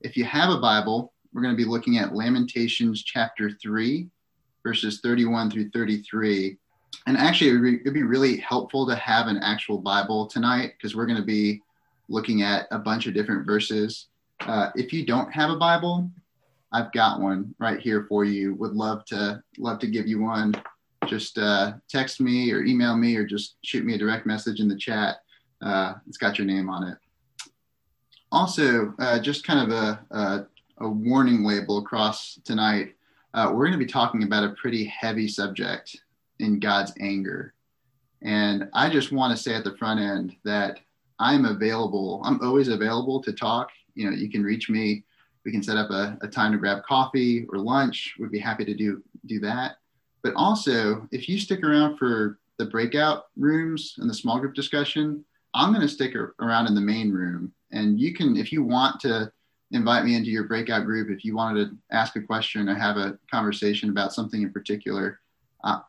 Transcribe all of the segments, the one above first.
If you have a Bible, we're going to be looking at Lamentations chapter 3, verses 31 through 33. And actually, it would be, really helpful to have an actual Bible tonight because we're going to be looking at a bunch of different verses. Uh, if you don't have a Bible, I've got one right here for you. Would love to love to give you one. Just uh, text me or email me or just shoot me a direct message in the chat. Uh, it's got your name on it. Also, uh, just kind of a, a, a, warning label across tonight. Uh, we're going to be talking about a pretty heavy subject in God's anger. And I just want to say at the front end that I'm available. I'm always available to talk. You know, you can reach me. We can set up a, a time to grab coffee or lunch. We'd be happy to do do that. But also, if you stick around for the breakout rooms and the small group discussion, I'm going to stick around in the main room. And you can, if you want to invite me into your breakout group, if you wanted to ask a question or have a conversation about something in particular,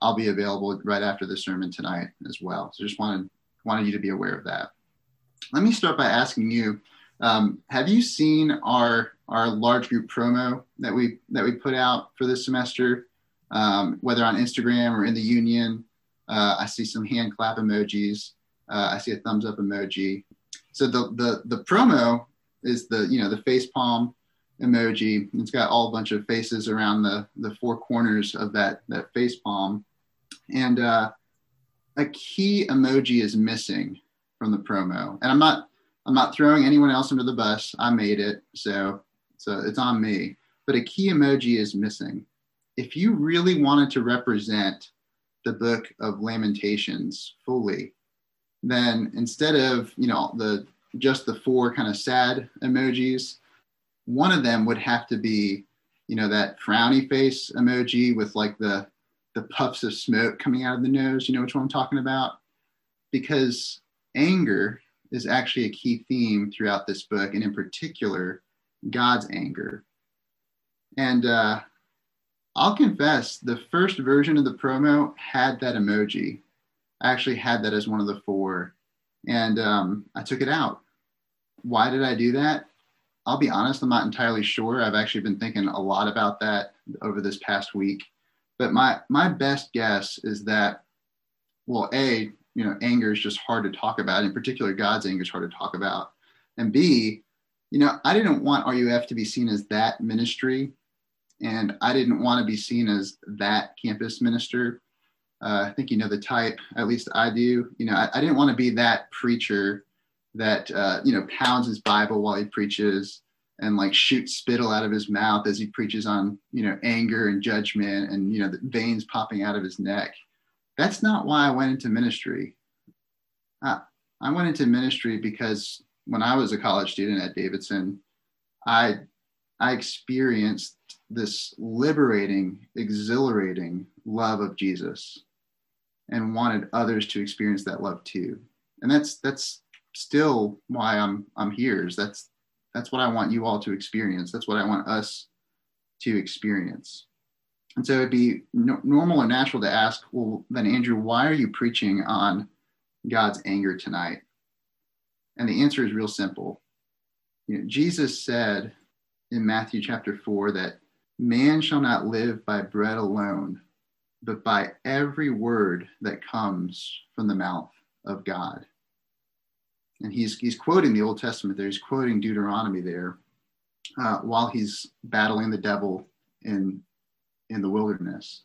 I'll be available right after the sermon tonight as well. So just wanted wanted you to be aware of that. Let me start by asking you: um, Have you seen our our large group promo that we that we put out for this semester, um, whether on Instagram or in the Union? Uh, I see some hand clap emojis. Uh, I see a thumbs up emoji. So the the the promo is the you know the face palm emoji. It's got all a bunch of faces around the the four corners of that that face palm, and uh, a key emoji is missing from the promo. And I'm not I'm not throwing anyone else under the bus. I made it, so so it's on me. But a key emoji is missing. If you really wanted to represent the book of Lamentations fully, then instead of you know the just the four kind of sad emojis, one of them would have to be you know that frowny face emoji with like the the puffs of smoke coming out of the nose. You know which one I'm talking about? Because anger is actually a key theme throughout this book, and in particular, God's anger. And uh, I'll confess, the first version of the promo had that emoji. I actually had that as one of the four, and um, I took it out. Why did I do that? I'll be honest, I'm not entirely sure. I've actually been thinking a lot about that over this past week. But my my best guess is that, well, a you know, anger is just hard to talk about. In particular, God's anger is hard to talk about. And B, you know, I didn't want RUF to be seen as that ministry, and I didn't want to be seen as that campus minister. Uh, I think you know the type, at least I do. You know, I, I didn't want to be that preacher that uh, you know pounds his Bible while he preaches and like shoots spittle out of his mouth as he preaches on you know anger and judgment and you know the veins popping out of his neck that's not why I went into ministry. I went into ministry because when I was a college student at Davidson, I I experienced this liberating, exhilarating love of Jesus and wanted others to experience that love too. And that's that's still why I'm I'm here. Is that's that's what I want you all to experience. That's what I want us to experience. And so it'd be no, normal or natural to ask, well, then, Andrew, why are you preaching on God's anger tonight? And the answer is real simple. You know, Jesus said in Matthew chapter 4 that man shall not live by bread alone, but by every word that comes from the mouth of God. And he's, he's quoting the Old Testament there, he's quoting Deuteronomy there uh, while he's battling the devil in in the wilderness.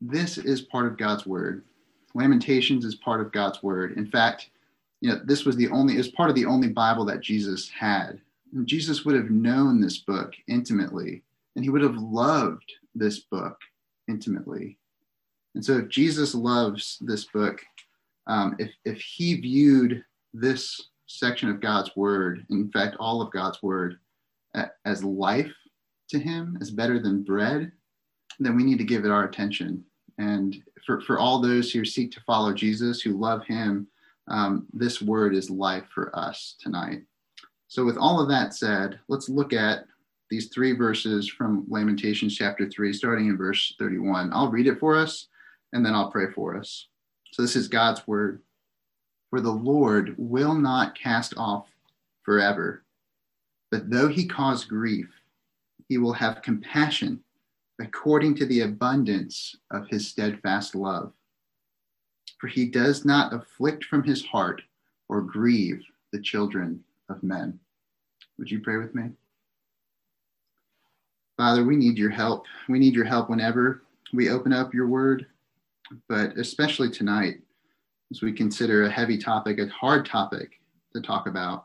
This is part of God's word. Lamentations is part of God's word. In fact, you know, this was the only is part of the only Bible that Jesus had. And Jesus would have known this book intimately, and he would have loved this book intimately. And so, if Jesus loves this book, um, if if he viewed this section of God's word, in fact, all of God's word, as life to him as better than bread, then we need to give it our attention. And for, for all those who seek to follow Jesus, who love him, um, this word is life for us tonight. So, with all of that said, let's look at these three verses from Lamentations chapter 3, starting in verse 31. I'll read it for us and then I'll pray for us. So, this is God's word. For the Lord will not cast off forever But though he cause grief, he will have compassion according to the abundance of his steadfast love. For he does not afflict from his heart or grieve the children of men. Would you pray with me? Father, we need your help. We need your help whenever we open up your word, but especially tonight as we consider a heavy topic, a hard topic to talk about.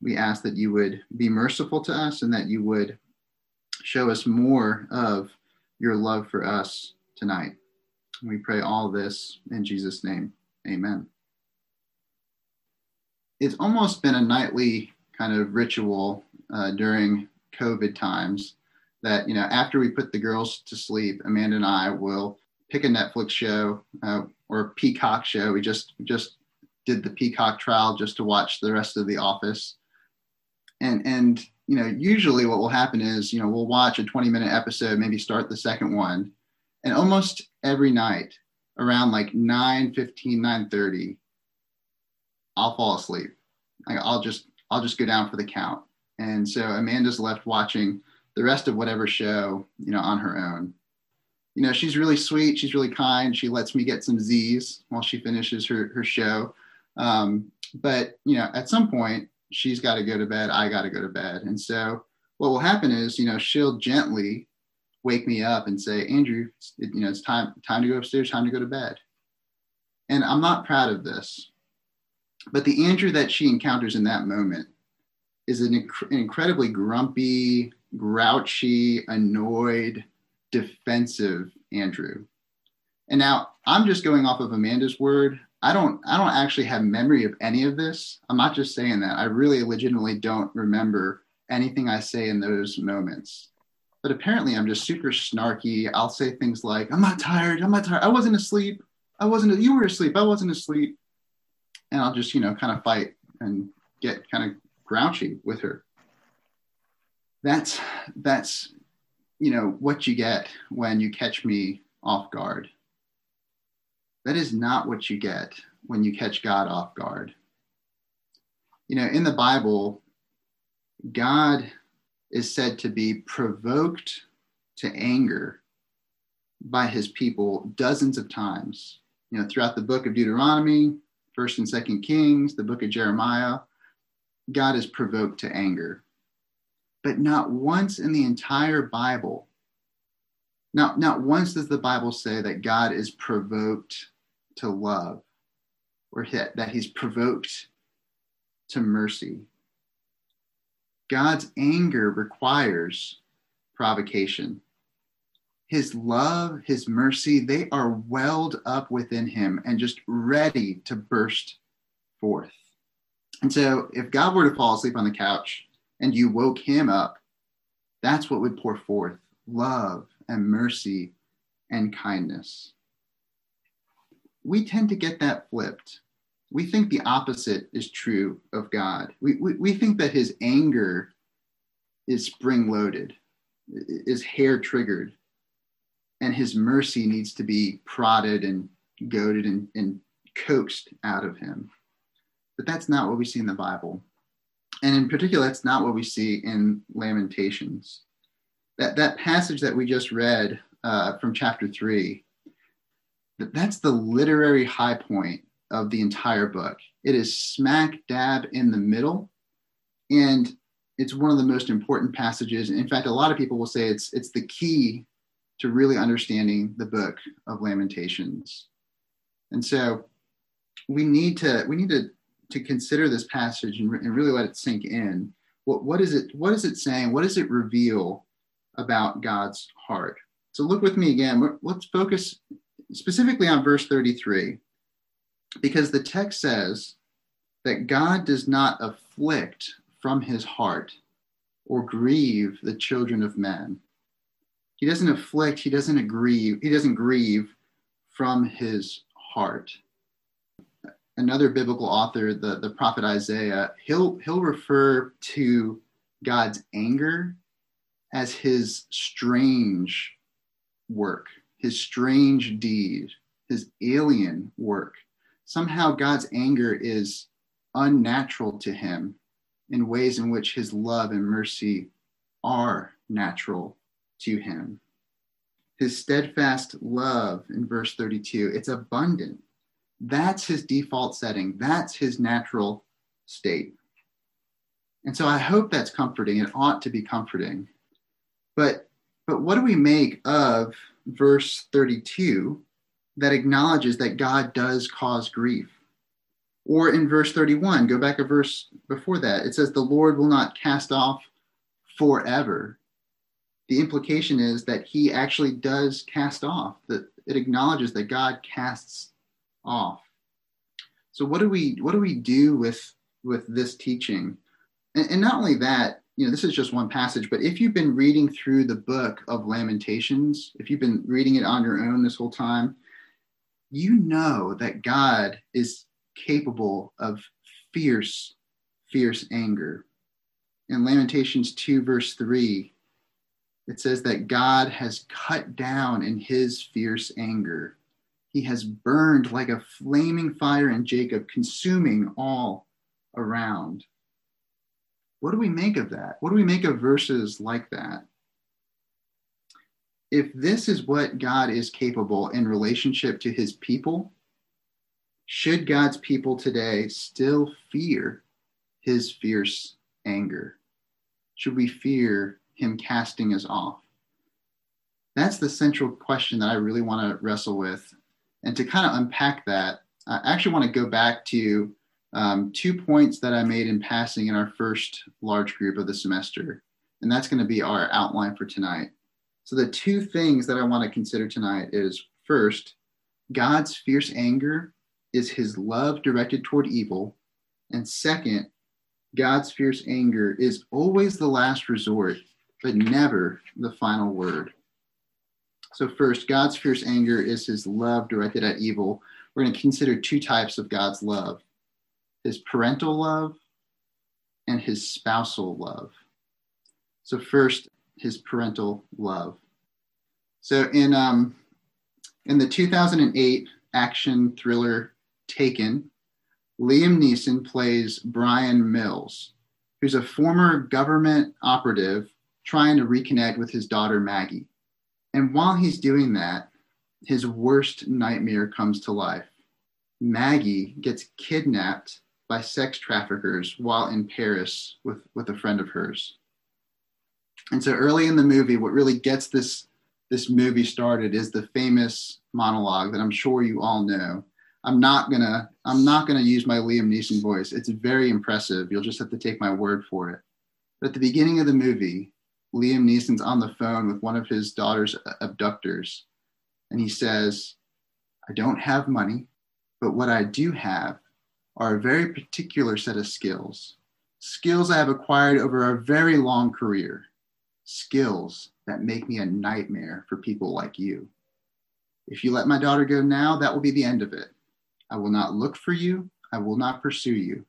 We ask that you would be merciful to us and that you would show us more of your love for us tonight. We pray all this in Jesus' name. Amen. It's almost been a nightly kind of ritual uh, during COVID times that, you know, after we put the girls to sleep, Amanda and I will pick a Netflix show uh, or a Peacock show. We just just did the Peacock trial just to watch the rest of The Office. And and you know, usually what will happen is, you know, we'll watch a 20 minute episode, maybe start the second one. And almost every night around like 9 15, 9 30, I'll fall asleep. I'll just I'll just go down for the count. And so Amanda's left watching the rest of whatever show, you know, on her own. You know, she's really sweet. She's really kind. She lets me get some Z's while she finishes her, her show. Um, but, you know, at some point, she's got to go to bed, I got to go to bed. And so what will happen is, you know, she'll gently wake me up and say, Andrew, it, you know, it's time, time to go upstairs, time to go to bed. And I'm not proud of this. But the Andrew that she encounters in that moment is an, inc- an incredibly grumpy, grouchy, annoyed, defensive Andrew. And now I'm just going off of Amanda's word. I don't I don't actually have memory of any of this. I'm not just saying that. I really legitimately don't remember anything I say in those moments. But apparently I'm just super snarky. I'll say things like, I'm not tired, I'm not tired. I wasn't asleep. I wasn't you were asleep. I wasn't asleep. And I'll just, you know, kind of fight and get kind of grouchy with her. That's that's you know what you get when you catch me off guard that is not what you get when you catch God off guard. You know, in the Bible, God is said to be provoked to anger by his people dozens of times. You know, throughout the book of Deuteronomy, First and Second Kings, the book of Jeremiah, God is provoked to anger. But not once in the entire Bible, not, not once does the Bible say that God is provoked to love or that he's provoked to mercy. God's anger requires provocation. His love, his mercy, they are welled up within him and just ready to burst forth. And so, if God were to fall asleep on the couch and you woke him up, that's what would pour forth love and mercy and kindness we tend to get that flipped. We think the opposite is true of God. We, we, we think that his anger is spring loaded, is hair triggered, and his mercy needs to be prodded and goaded and, and coaxed out of him. But that's not what we see in the Bible. And in particular, that's not what we see in Lamentations. That, that passage that we just read uh, from chapter three that's the literary high point of the entire book. It is smack dab in the middle, and it's one of the most important passages. In fact, a lot of people will say it's it's the key to really understanding the book of Lamentations. And so we need to we need to to consider this passage and, re- and really let it sink in. What what is it what is it saying? What does it reveal about God's heart? So look with me again. Let's focus specifically on verse 33, because the text says that God does not afflict from his heart or grieve the children of men. He doesn't afflict, he doesn't grieve, he doesn't grieve from his heart. Another biblical author, the, the prophet Isaiah, he'll he'll refer to God's anger as his strange work his strange deed, his alien work. Somehow God's anger is unnatural to him in ways in which his love and mercy are natural to him. His steadfast love in verse 32, it's abundant. That's his default setting. That's his natural state. And so I hope that's comforting. It ought to be comforting. But but what do we make of verse 32 that acknowledges that God does cause grief? Or in verse 31, go back a verse before that, it says, The Lord will not cast off forever. The implication is that he actually does cast off, that it acknowledges that God casts off. So what do we what do we do with with this teaching? And, and not only that, you know, this is just one passage, but if you've been reading through the book of Lamentations, if you've been reading it on your own this whole time, you know that God is capable of fierce, fierce anger. In Lamentations 2, verse 3, it says that God has cut down in his fierce anger. He has burned like a flaming fire in Jacob, consuming all around. What do we make of that? What do we make of verses like that? If this is what God is capable in relationship to his people, should God's people today still fear his fierce anger? Should we fear him casting us off? That's the central question that I really want to wrestle with. And to kind of unpack that, I actually want to go back to um, two points that I made in passing in our first large group of the semester. And that's going to be our outline for tonight. So, the two things that I want to consider tonight is first, God's fierce anger is his love directed toward evil. And second, God's fierce anger is always the last resort, but never the final word. So, first, God's fierce anger is his love directed at evil. We're going to consider two types of God's love his parental love and his spousal love. So, first, his parental love. So, in, um, in the 2008 action thriller Taken, Liam Neeson plays Brian Mills, who's a former government operative trying to reconnect with his daughter Maggie. And while he's doing that, his worst nightmare comes to life. Maggie gets kidnapped by sex traffickers while in Paris with, with a friend of hers. And so early in the movie, what really gets this, this movie started is the famous monologue that I'm sure you all know I'm not gonna I'm not gonna use my Liam Neeson voice. It's very impressive. You'll just have to take my word for it. But at the beginning of the movie, Liam Neeson's on the phone with one of his daughter's abductors, and he says, "I don't have money, but what I do have are a very particular set of skills. Skills I have acquired over a very long career. Skills that make me a nightmare for people like you. If you let my daughter go now, that will be the end of it. I will not look for you. I will not pursue you.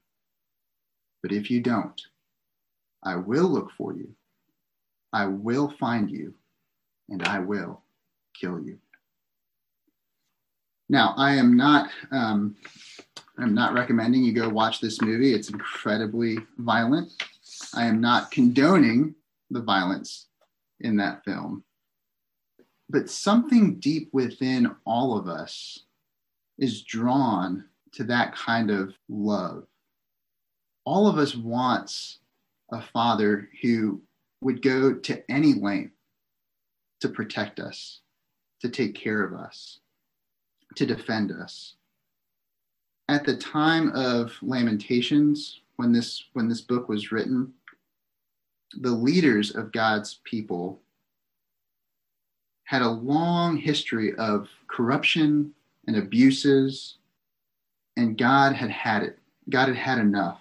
But if you don't, I will look for you. I will find you, and I will kill you. Now, I am not. Um, I'm not recommending you go watch this movie. It's incredibly violent. I am not condoning the violence in that film. But something deep within all of us is drawn to that kind of love. All of us wants a father who would go to any length to protect us, to take care of us, to defend us. At the time of Lamentations, when this when this book was written, the leaders of God's people had a long history of corruption and abuses, and God had had it. God had had enough.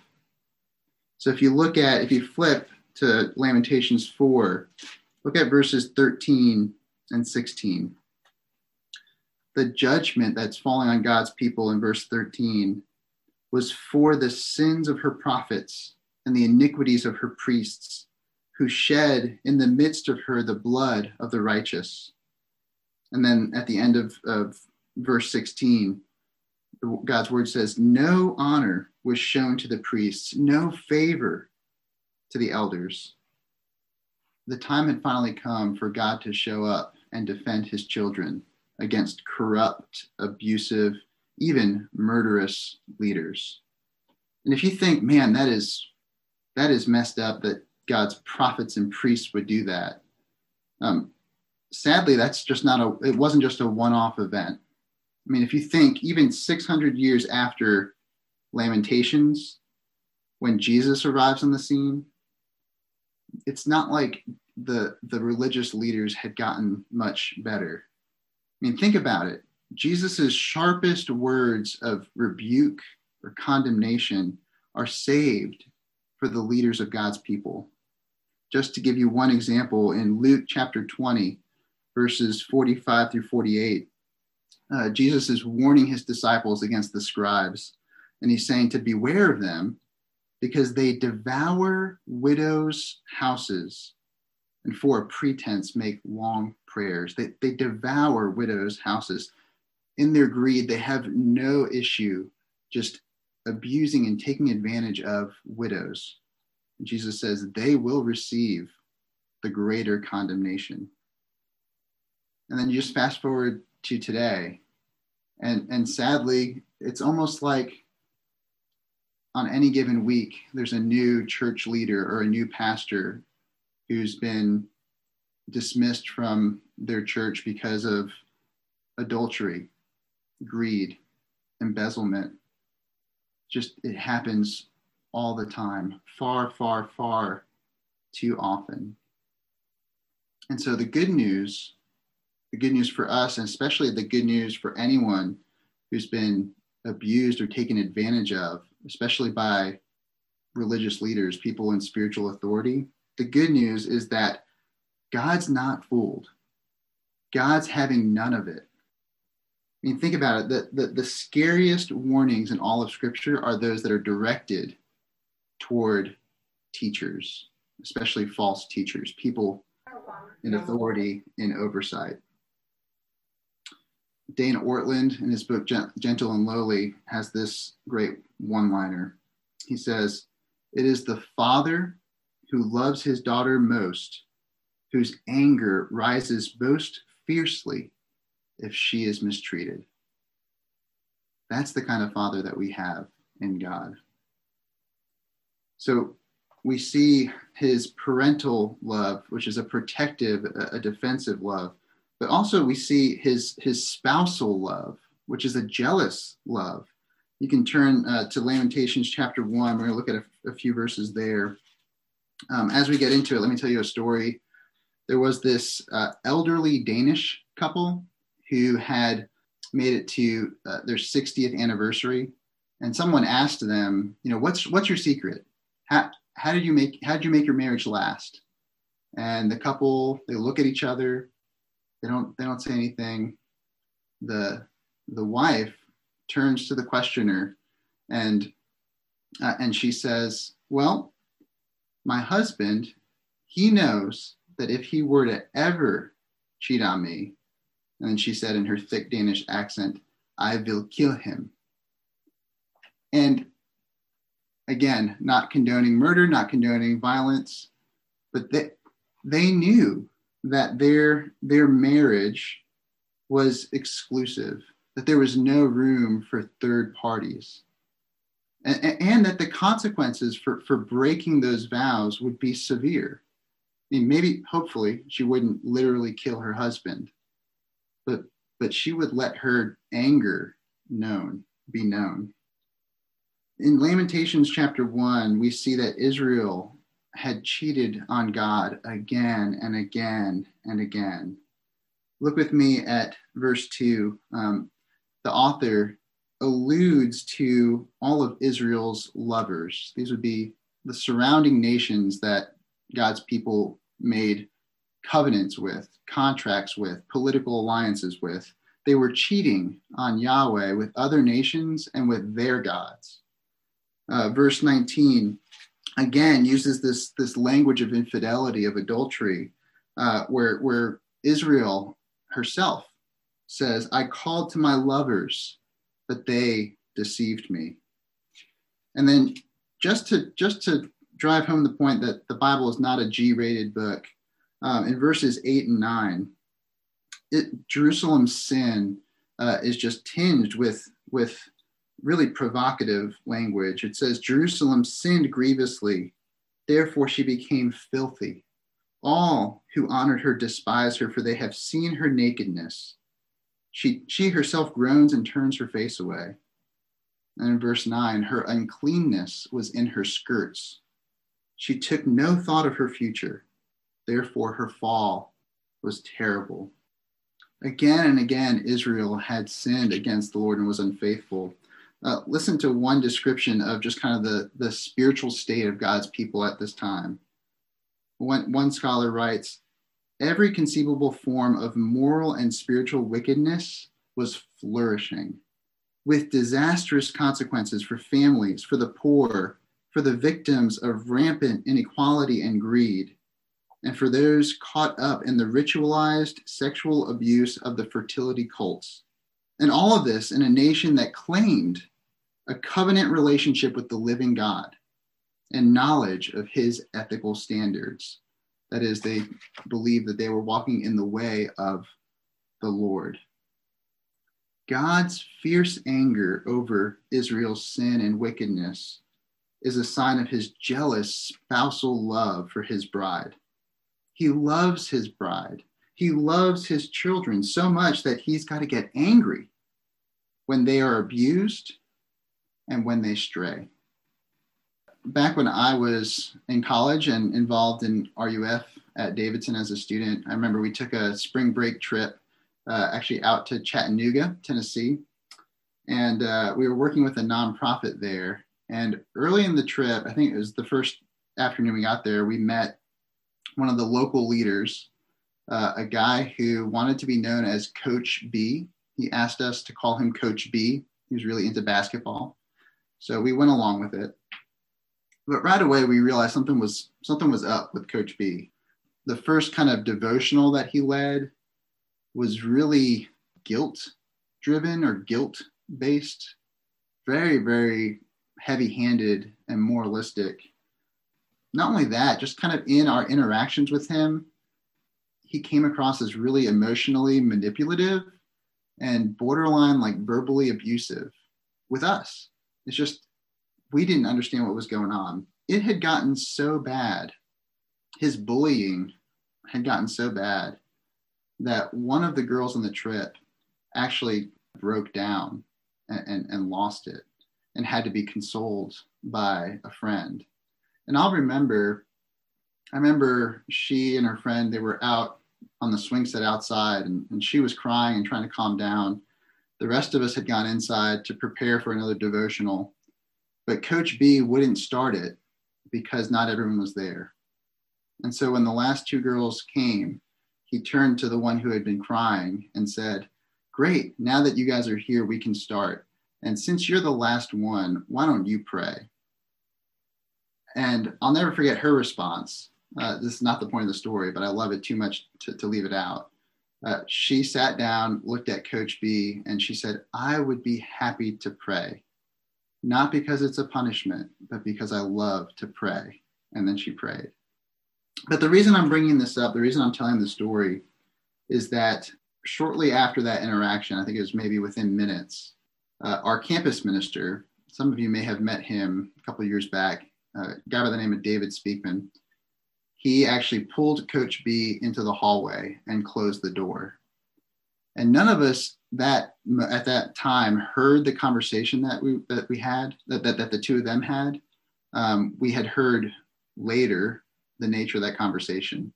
So if you look at, if you flip to Lamentations 4, look at verses 13 and 16. The judgment that's falling on God's people in verse 13 was for the sins of her prophets and the iniquities of her priests, who shed in the midst of her the blood of the righteous. And then at the end of, of verse 16, God's word says, No honor was shown to the priests, no favor to the elders. The time had finally come for God to show up and defend his children against corrupt, abusive, even murderous leaders. And if you think, man, that is that is messed up that God's prophets and priests would do that. Um, sadly, that's just not a. It wasn't just a one-off event. I mean, if you think even 600 years after Lamentations, when Jesus arrives on the scene, it's not like the the religious leaders had gotten much better. I mean, think about it. Jesus's sharpest words of rebuke or condemnation are saved for the leaders of God's people. Just to give you one example, in Luke chapter 20, verses 45 through 48, uh, Jesus is warning his disciples against the scribes. And he's saying to beware of them because they devour widows' houses and for a pretense make long prayers. They, they devour widows' houses. In their greed, they have no issue just abusing and taking advantage of widows. Jesus says they will receive the greater condemnation. And then you just fast forward to today. And, and sadly, it's almost like on any given week, there's a new church leader or a new pastor who's been dismissed from their church because of adultery, greed, embezzlement. Just it happens all the time, far, far, far too often. And so the good news, the good news for us, and especially the good news for anyone who's been abused or taken advantage of, especially by religious leaders, people in spiritual authority, the good news is that God's not fooled. God's having none of it. I mean, think about it. The, the, the scariest warnings in all of Scripture are those that are directed toward teachers, especially false teachers, people oh, in authority in oversight. Dane Ortlund, in his book Gentle and Lowly, has this great one liner. He says, It is the father who loves his daughter most, whose anger rises most fiercely if she is mistreated. That's the kind of father that we have in God. So we see his parental love, which is a protective, a defensive love, but also we see his his spousal love, which is a jealous love. You can turn uh, to Lamentations chapter one. We're going to look at a, a few verses there. Um, as we get into it, let me tell you a story. There was this uh, elderly Danish couple who had made it to uh, their 60th anniversary, and someone asked them, you know, what's what's your secret? how, how did you make how did you make your marriage last and the couple they look at each other they don't they don't say anything. The the wife turns to the questioner and uh, and she says well my husband he knows that if he were to ever cheat on me and she said in her thick danish accent i will kill him. And again, not condoning murder, not condoning violence, but they, they knew that their, their marriage was exclusive, that there was no room for third parties, and, and that the consequences for, for breaking those vows would be severe. I mean, maybe, hopefully, she wouldn't literally kill her husband, but, but she would let her anger known, be known in Lamentations chapter one, we see that Israel had cheated on God again and again and again. Look with me at verse two. Um, the author alludes to all of Israel's lovers. These would be the surrounding nations that God's people made covenants with, contracts with, political alliances with. They were cheating on Yahweh with other nations and with their gods uh, verse 19 again uses this this language of infidelity of adultery uh, where where israel herself says i called to my lovers but they deceived me and then just to just to drive home the point that the Bible is not a G rated book. Um, in verses 8 and 9, it, Jerusalem's sin uh, is just tinged with, with really provocative language. It says, Jerusalem sinned grievously, therefore she became filthy. All who honored her despise her, for they have seen her nakedness. She, she herself groans and turns her face away. And in verse 9, her uncleanness was in her skirts. She took no thought of her future. Therefore, her fall was terrible. Again and again, Israel had sinned against the Lord and was unfaithful. Uh, listen to one description of just kind of the, the spiritual state of God's people at this time. One, one scholar writes Every conceivable form of moral and spiritual wickedness was flourishing, with disastrous consequences for families, for the poor, for the victims of rampant inequality and greed, and for those caught up in the ritualized sexual abuse of the fertility cults. And all of this in a nation that claimed a covenant relationship with the living God and knowledge of his ethical standards. That is, they believed that they were walking in the way of the Lord. God's fierce anger over Israel's sin and wickedness is a sign of his jealous spousal love for his bride. He loves his bride. He loves his children so much that he's got to get angry when they are abused and when they stray. Back when I was in college and involved in RUF at Davidson as a student, I remember we took a spring break trip uh, actually out to Chattanooga, Tennessee. And uh, we were working with a nonprofit there. And early in the trip, I think it was the first afternoon we got there, we met one of the local leaders, uh, a guy who wanted to be known as Coach B. He asked us to call him Coach B. He was really into basketball. So we went along with it. But right away we realized something was something was up with Coach B. The first kind of devotional that he led was really guilt driven or guilt based, very, very heavy handed and moralistic. Not only that, just kind of in our interactions with him, he came across as really emotionally manipulative and borderline like verbally abusive with us. It's just, we didn't understand what was going on. It had gotten so bad. His bullying had gotten so bad that one of the girls on the trip actually broke down and, and, and lost it and had to be consoled by a friend. And I'll remember, I remember she and her friend, they were out on the swing set outside and, and she was crying and trying to calm down. The rest of us had gone inside to prepare for another devotional, but Coach B wouldn't start it because not everyone was there. And so when the last two girls came, he turned to the one who had been crying and said, Great, now that you guys are here, we can start. And since you're the last one, why don't you pray? And I'll never forget her response. Uh, this is not the point of the story, but I love it too much to, to leave it out. Uh, she sat down, looked at Coach B, and she said, I would be happy to pray, not because it's a punishment, but because I love to pray. And then she prayed. But the reason I'm bringing this up, the reason I'm telling the story, is that shortly after that interaction, I think it was maybe within minutes, uh, our campus minister, some of you may have met him a couple years back, uh, a guy by the name of David Speakman he actually pulled Coach B into the hallway and closed the door. And none of us that at that time heard the conversation that we that we had that that, that the two of them had. Um, we had heard later the nature of that conversation,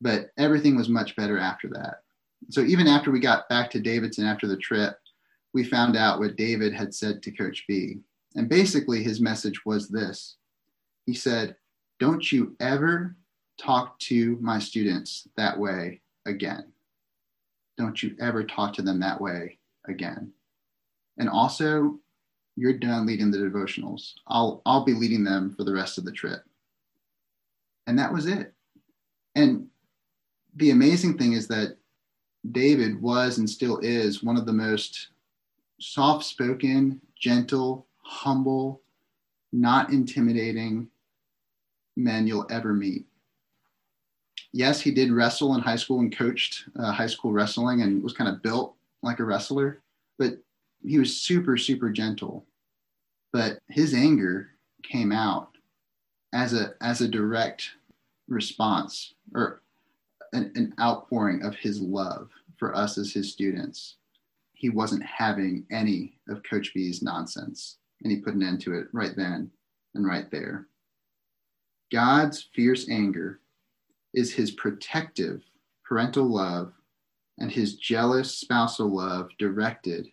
but everything was much better after that. So even after we got back to Davidson after the trip, we found out what David had said to Coach B. And basically, his message was this He said, Don't you ever talk to my students that way again. Don't you ever talk to them that way again. And also, you're done leading the devotionals. I'll, I'll be leading them for the rest of the trip. And that was it. And the amazing thing is that David was and still is one of the most soft spoken, gentle, humble, not intimidating, men you'll ever meet. Yes, he did wrestle in high school and coached uh, high school wrestling and was kind of built like a wrestler, but he was super, super gentle. But his anger came out as a as a direct response or an, an outpouring of his love for us as his students. He wasn't having any of Coach B's nonsense, and he put an end to it right then and right there. God's fierce anger is his protective parental love and his jealous spousal love directed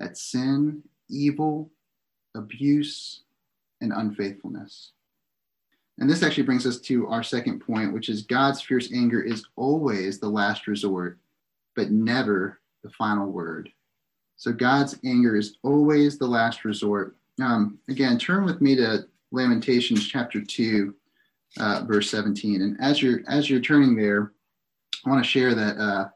at sin, evil, abuse, and unfaithfulness. And this actually brings us to our second point, which is God's fierce anger is always the last resort, but never the final word. So God's anger is always the last resort. Um, again, turn with me to Lamentations chapter 2, uh, verse 17. And as you're as you're turning there, I want to share that uh,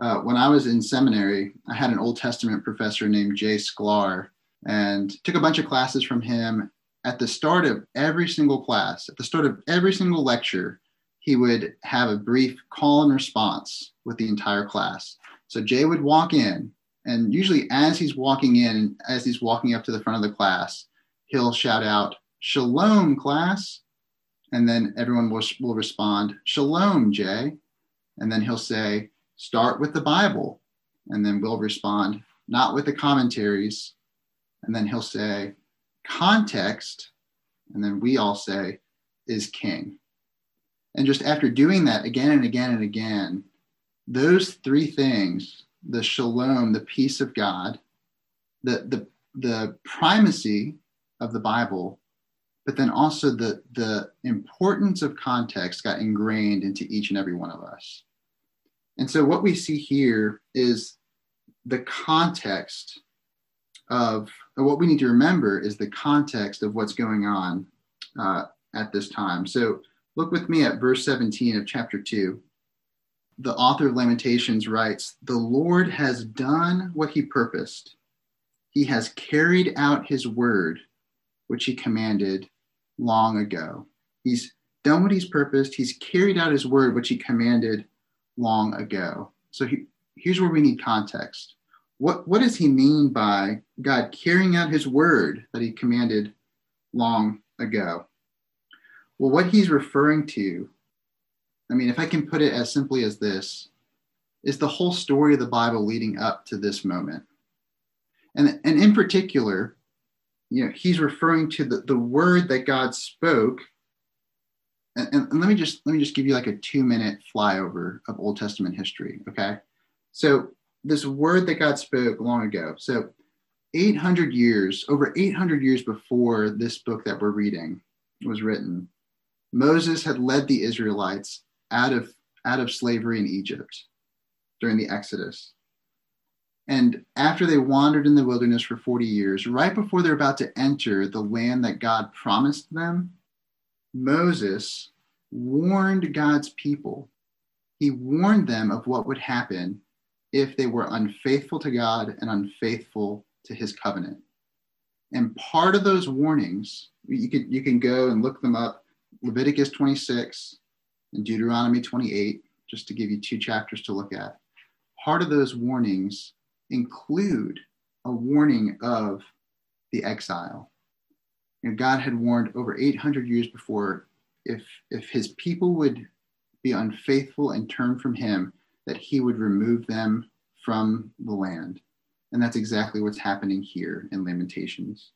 uh, when I was in seminary, I had an Old Testament professor named Jay Sklar, and took a bunch of classes from him. At the start of every single class, at the start of every single lecture, he would have a brief call and response with the entire class. So Jay would walk in, and usually as he's walking in, as he's walking up to the front of the class, he'll shout out, Shalom, class. And then everyone will, will respond, Shalom, Jay. And then he'll say, Start with the Bible. And then we'll respond, Not with the commentaries. And then he'll say, Context. And then we all say, Is king. And just after doing that again and again and again, those three things the shalom, the peace of God, the, the, the primacy of the Bible, but then also the, the importance of context got ingrained into each and every one of us. And so what we see here is the context of what we need to remember is the context of what's going on uh, at this time. So look with me at verse 17 of chapter 2. The author of Lamentations writes, The Lord has done what he purposed. He has carried out his word, which he commanded long ago. He's done what he's purposed. He's carried out his word, which he commanded long ago. So he, here's where we need context. What, what does he mean by God carrying out his word that he commanded long ago? Well, what he's referring to, I mean, if I can put it as simply as this, is the whole story of the Bible leading up to this moment. And, and in particular, you know, he's referring to the, the word that God spoke. And, and, let me just let me just give you like a two minute flyover of Old Testament history. Okay. So this word that God spoke long ago. So 800 years, over 800 years before this book that we're reading was written, Moses had led the Israelites out of, out of slavery in Egypt during the Exodus. And after they wandered in the wilderness for 40 years, right before they're about to enter the land that God promised them, Moses warned God's people. He warned them of what would happen if they were unfaithful to God and unfaithful to his covenant. And part of those warnings, you can, you can go and look them up Leviticus 26 and Deuteronomy 28, just to give you two chapters to look at. Part of those warnings include a warning of the exile. You know, God had warned over 800 years before if, if his people would be unfaithful and turn from him, that he would remove them from the land. And that's exactly what's happening here in Lamentations.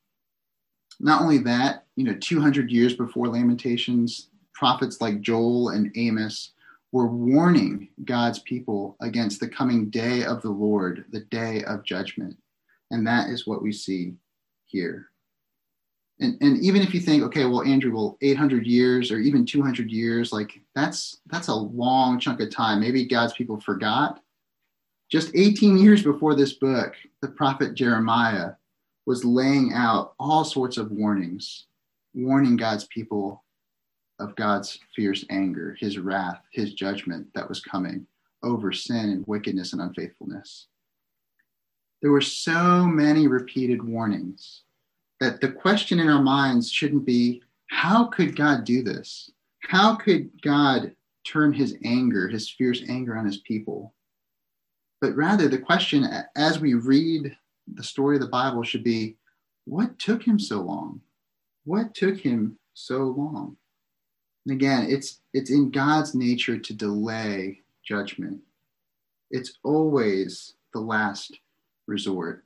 Not only that, you know, 200 years before Lamentations, prophets like Joel and Amos were warning God's people against the coming day of the Lord, the day of judgment. And that is what we see here. And, and even if you think, okay, well, Andrew, well, 800 years or even 200 years, like that's that's a long chunk of time. Maybe God's people forgot. Just 18 years before this book, the prophet Jeremiah was laying out all sorts of warnings, warning God's people of God's fierce anger, his wrath, his judgment that was coming over sin and wickedness and unfaithfulness. There were so many repeated warnings that the question in our minds shouldn't be, how could God do this? How could God turn his anger, his fierce anger on his people? But rather, the question as we read the story of the Bible should be what took him so long? What took him so long? And again, it's it's in God's nature to delay judgment. It's always the last resort.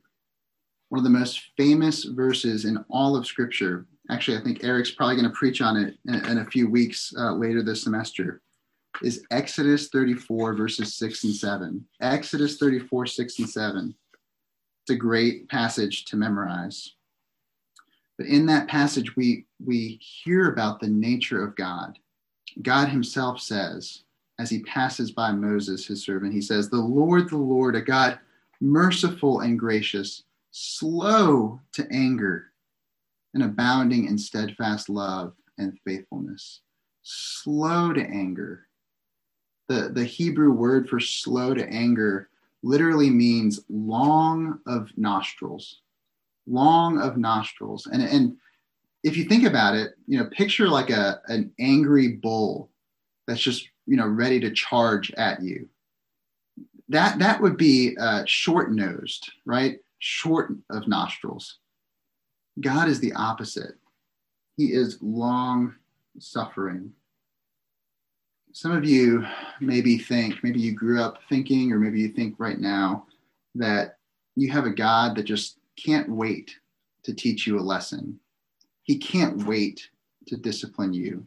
One of the most famous verses in all of Scripture. Actually, I think Eric's probably going to preach on it in, in, a few weeks uh, later this semester. Is Exodus 34, verses 6 and 7. Exodus 34, 6 and 7. It's a great passage to memorize. But in that passage, we, we hear about the nature of God. God himself says, as he passes by Moses, his servant, he says, The Lord, the Lord, a God merciful and gracious, slow to anger, and abounding in steadfast love and faithfulness. Slow to anger. The, the Hebrew word for slow to anger literally means long of nostrils long of nostrils. And, and if you think about it, you know, picture like a, an angry bull that's just, you know, ready to charge at you. That, that would be uh, short nosed, right? Short of nostrils. God is the opposite. He is long suffering. Some of you maybe think, maybe you grew up thinking, or maybe you think right now that you have a God that just can't wait to teach you a lesson. He can't wait to discipline you.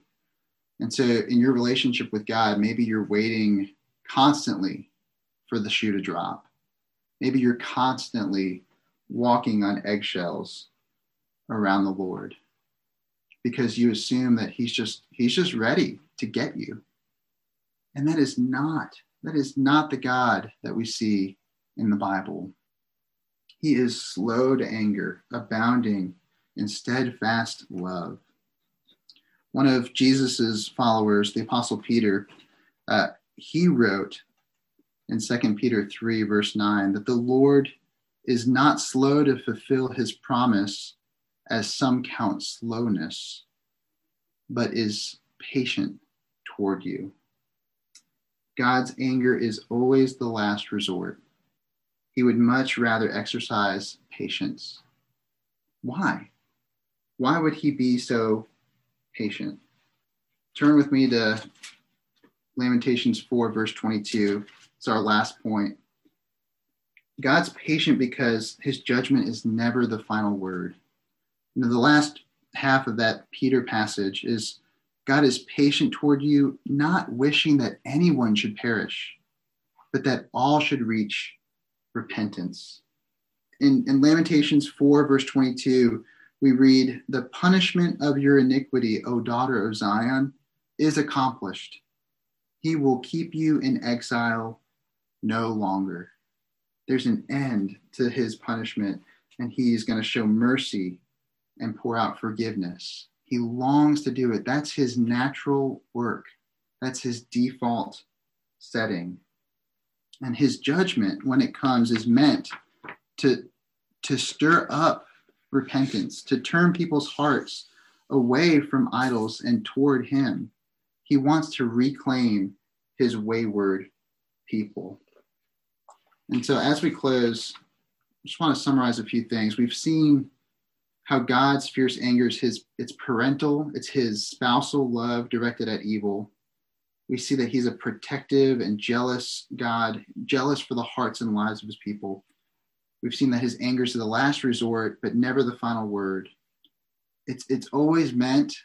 And so, in your relationship with God, maybe you're waiting constantly for the shoe to drop. Maybe you're constantly walking on eggshells around the Lord because you assume that he's just he's just ready to get you. And that is not that is not the God that we see in the Bible. He is slow to anger, abounding in steadfast love. One of Jesus's followers, the Apostle Peter, uh, he wrote in 2 Peter 3, verse 9, that the Lord is not slow to fulfill his promise, as some count slowness, but is patient toward you. God's anger is always the last resort. He would much rather exercise patience. Why? Why would he be so patient? Turn with me to Lamentations 4, verse 22. It's our last point. God's patient because his judgment is never the final word. Now, the last half of that Peter passage is God is patient toward you, not wishing that anyone should perish, but that all should reach repentance. In, in Lamentations 4, verse 22, we read, The punishment of your iniquity, O daughter of Zion, is accomplished. He will keep you in exile no longer. There's an end to his punishment, and he's going to show mercy and pour out forgiveness. He longs to do it. That's his natural work, that's his default setting and his judgment when it comes is meant to to stir up repentance to turn people's hearts away from idols and toward him. He wants to reclaim his wayward people. And so as we close I just want to summarize a few things. We've seen how god's fierce anger is his it's parental it's his spousal love directed at evil we see that he's a protective and jealous God, jealous for the hearts and lives of his people. We've seen that his anger is the last resort, but never the final word. It's, it's always meant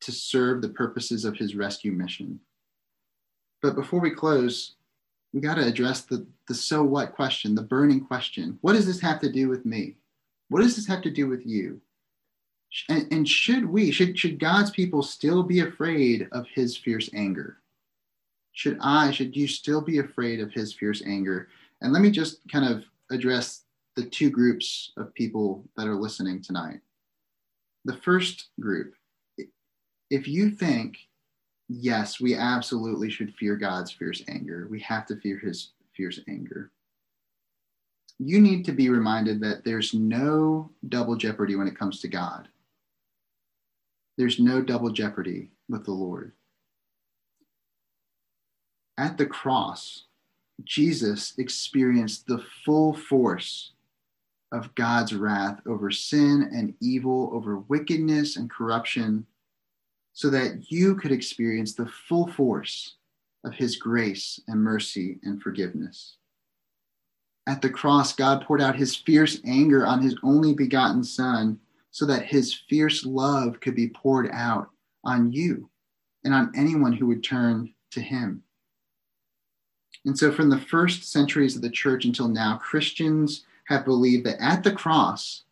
to serve the purposes of his rescue mission. But before we close, we got to address the, the so what question, the burning question. What does this have to do with me? What does this have to do with you? And, and should we, should, should God's people still be afraid of his fierce anger? Should I, should you still be afraid of his fierce anger? And let me just kind of address the two groups of people that are listening tonight. The first group, if you think, yes, we absolutely should fear God's fierce anger, we have to fear his fierce anger you need to be reminded that there's no double jeopardy when it comes to God. There's no double jeopardy with the Lord. At the cross, Jesus experienced the full force of God's wrath over sin and evil, over wickedness and corruption, so that you could experience the full force of his grace and mercy and forgiveness. At the cross, God poured out his fierce anger on his only begotten Son so that his fierce love could be poured out on you and on anyone who would turn to him. And so, from the first centuries of the church until now, Christians have believed that at the cross,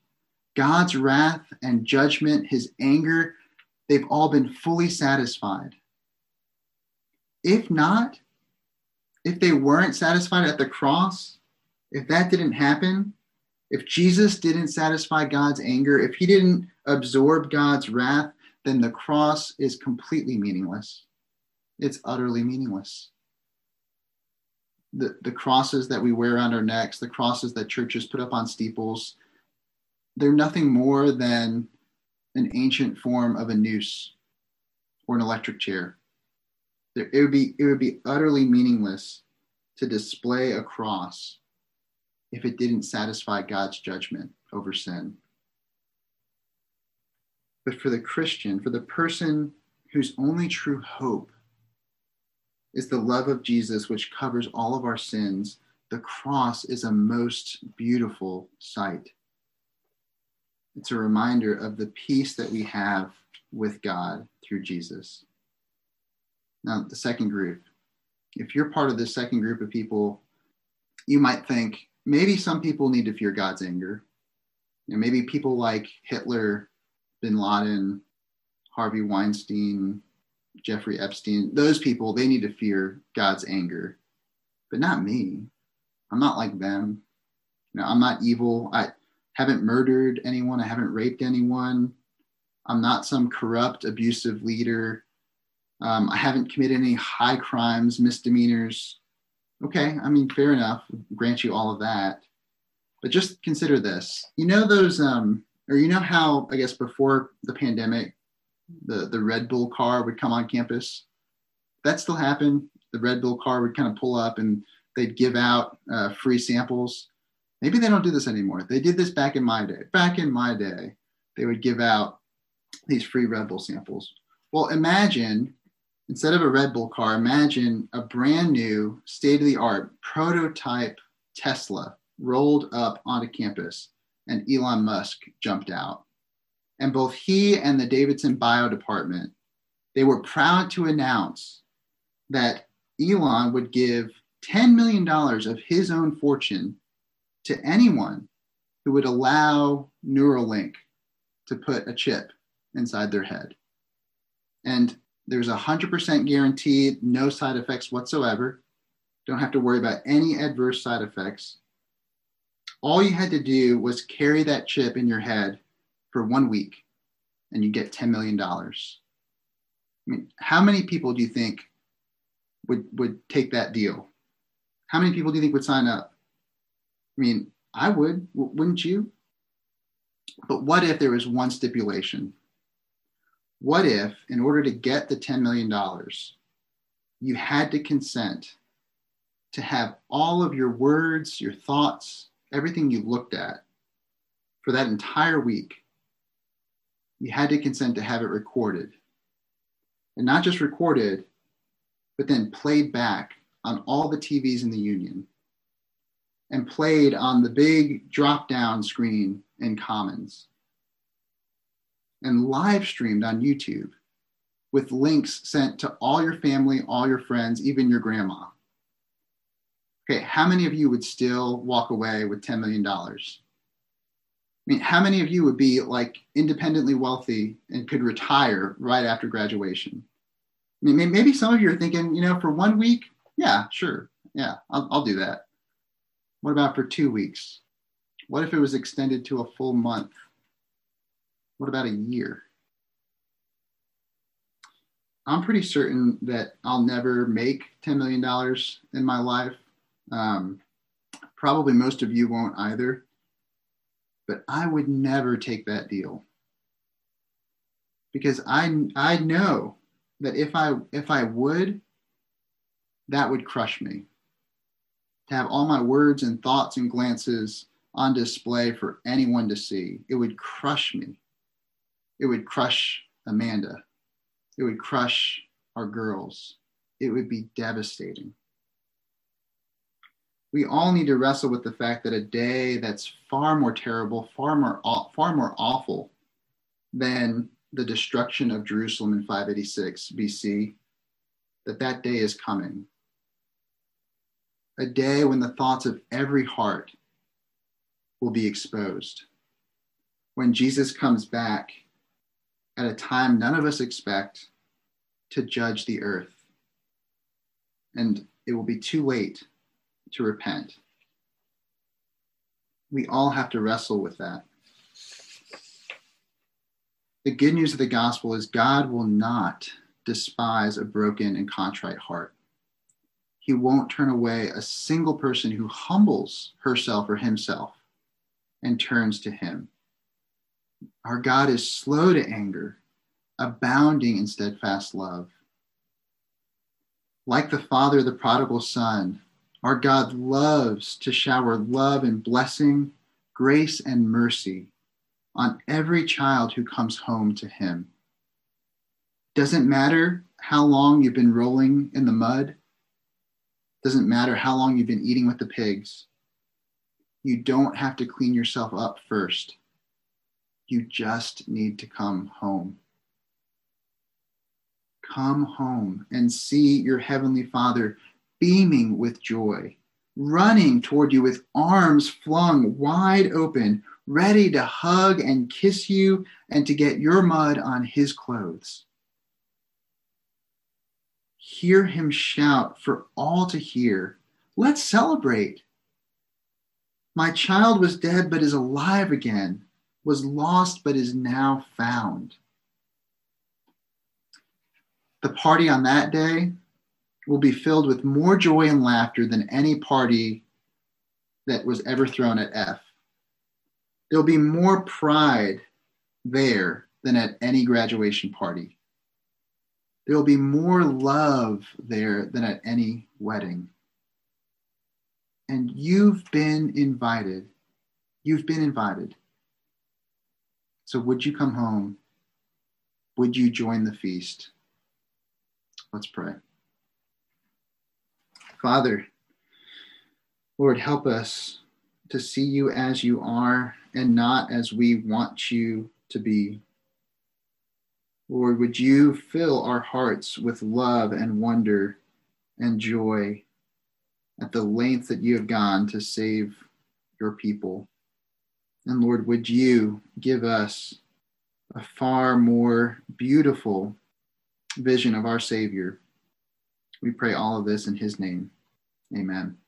God's wrath and judgment, his anger, they've all been fully satisfied. If not, if they weren't satisfied at the cross, if that didn't happen, if Jesus didn't satisfy God's anger, if he didn't absorb God's wrath, then the cross is completely meaningless. It's utterly meaningless the, the crosses that we wear around our necks, the crosses that churches put up on steeples, they're nothing more than an ancient form of a noose or an electric chair. It would be it would be utterly meaningless to display a cross if it didn't satisfy God's judgment over sin. But for the Christian, for the person whose only true hope is the love of Jesus, which covers all of our sins. The cross is a most beautiful sight. It's a reminder of the peace that we have with God through Jesus. Now, the second group. If you're part of this second group of people, you might think maybe some people need to fear God's anger. Know, maybe people like Hitler, bin Laden, Harvey Weinstein, Jeffrey Epstein, those people, they need to fear God's anger, but not me. I'm not like them. You know, I'm not evil. I haven't murdered anyone. I haven't raped anyone. I'm not some corrupt, abusive leader. Um, I haven't committed any high crimes, misdemeanors. Okay, I mean, fair enough. Grant you all of that. But just consider this. You know those, um, or you know how I guess before the pandemic, the, the Red Bull car would come on campus. That still happened. The Red Bull car would kind of pull up and they'd give out uh, free samples. Maybe they don't do this anymore. They did this back in my day. Back in my day, they would give out these free Red Bull samples. Well, imagine instead of a Red Bull car, imagine a brand new state of the art prototype Tesla rolled up onto campus and Elon Musk jumped out and both he and the Davidson Bio Department, they were proud to announce that Elon would give $10 million of his own fortune to anyone who would allow Neuralink to put a chip inside their head. And there's a 100% guaranteed no side effects whatsoever. Don't have to worry about any adverse side effects. All you had to do was carry that chip in your head for one week and you get $10 million. I mean, how many people do you think would, would take that deal? How many people do you think would sign up? I mean, I would, wouldn't you? But what if there was one stipulation? What if, in order to get the $10 million, you had to consent to have all of your words, your thoughts, everything you looked at for that entire week you had to consent to have it recorded. And not just recorded, but then played back on all the TVs in the union and played on the big drop down screen in Commons and live streamed on YouTube with links sent to all your family, all your friends, even your grandma. Okay, how many of you would still walk away with $10 million? I mean, how many of you would be like independently wealthy and could retire right after graduation? I mean, maybe some of you are thinking, you know, for one week, yeah, sure, yeah, I'll, I'll do that. What about for two weeks? What if it was extended to a full month? What about a year? I'm pretty certain that I'll never make $10 million in my life. Um, probably most of you won't either but I would never take that deal. because I I know that if I if I would, that would crush me. To have all my words and thoughts and glances on display for anyone to see, it would crush me. It would crush Amanda. It would crush our girls. It would be devastating. We all need to wrestle with the fact that a day that's far more terrible, far more far more awful than the destruction of Jerusalem in 586 BC, that that day is coming. A day when the thoughts of every heart will be exposed. When Jesus comes back at a time none of us expect to judge the earth. And it will be too late to repent. We all have to wrestle with that. The good news of the gospel is God will not despise a broken and contrite heart. He won't turn away a single person who humbles herself or himself and turns to him. Our God is slow to anger, abounding in steadfast love. Like the father of the prodigal son, our God loves to shower love and blessing, grace and mercy on every child who comes home to him. Doesn't matter how long you've been rolling in the mud, doesn't matter how long you've been eating with the pigs. You don't have to clean yourself up first. You just need to come home. Come home and see your Heavenly Father beaming with joy, running toward you with arms flung wide open, ready to hug and kiss you and to get your mud on his clothes. Hear him shout for all to hear. Let's celebrate. My child was dead but is alive again, was lost but is now found. The party on that day will be filled with more joy and laughter than any party that was ever thrown at F. There'll be more pride there than at any graduation party. There'll be more love there than at any wedding. And you've been invited. You've been invited. So, would you come home? Would you join the feast? Let's pray. Father, Lord, help us to see you as you are and not as we want you to be. Lord, would you fill our hearts with love and wonder and joy at the length that you have gone to save your people? And Lord, would you give us a far more beautiful vision of our Savior? We pray all of this in his name. Amen.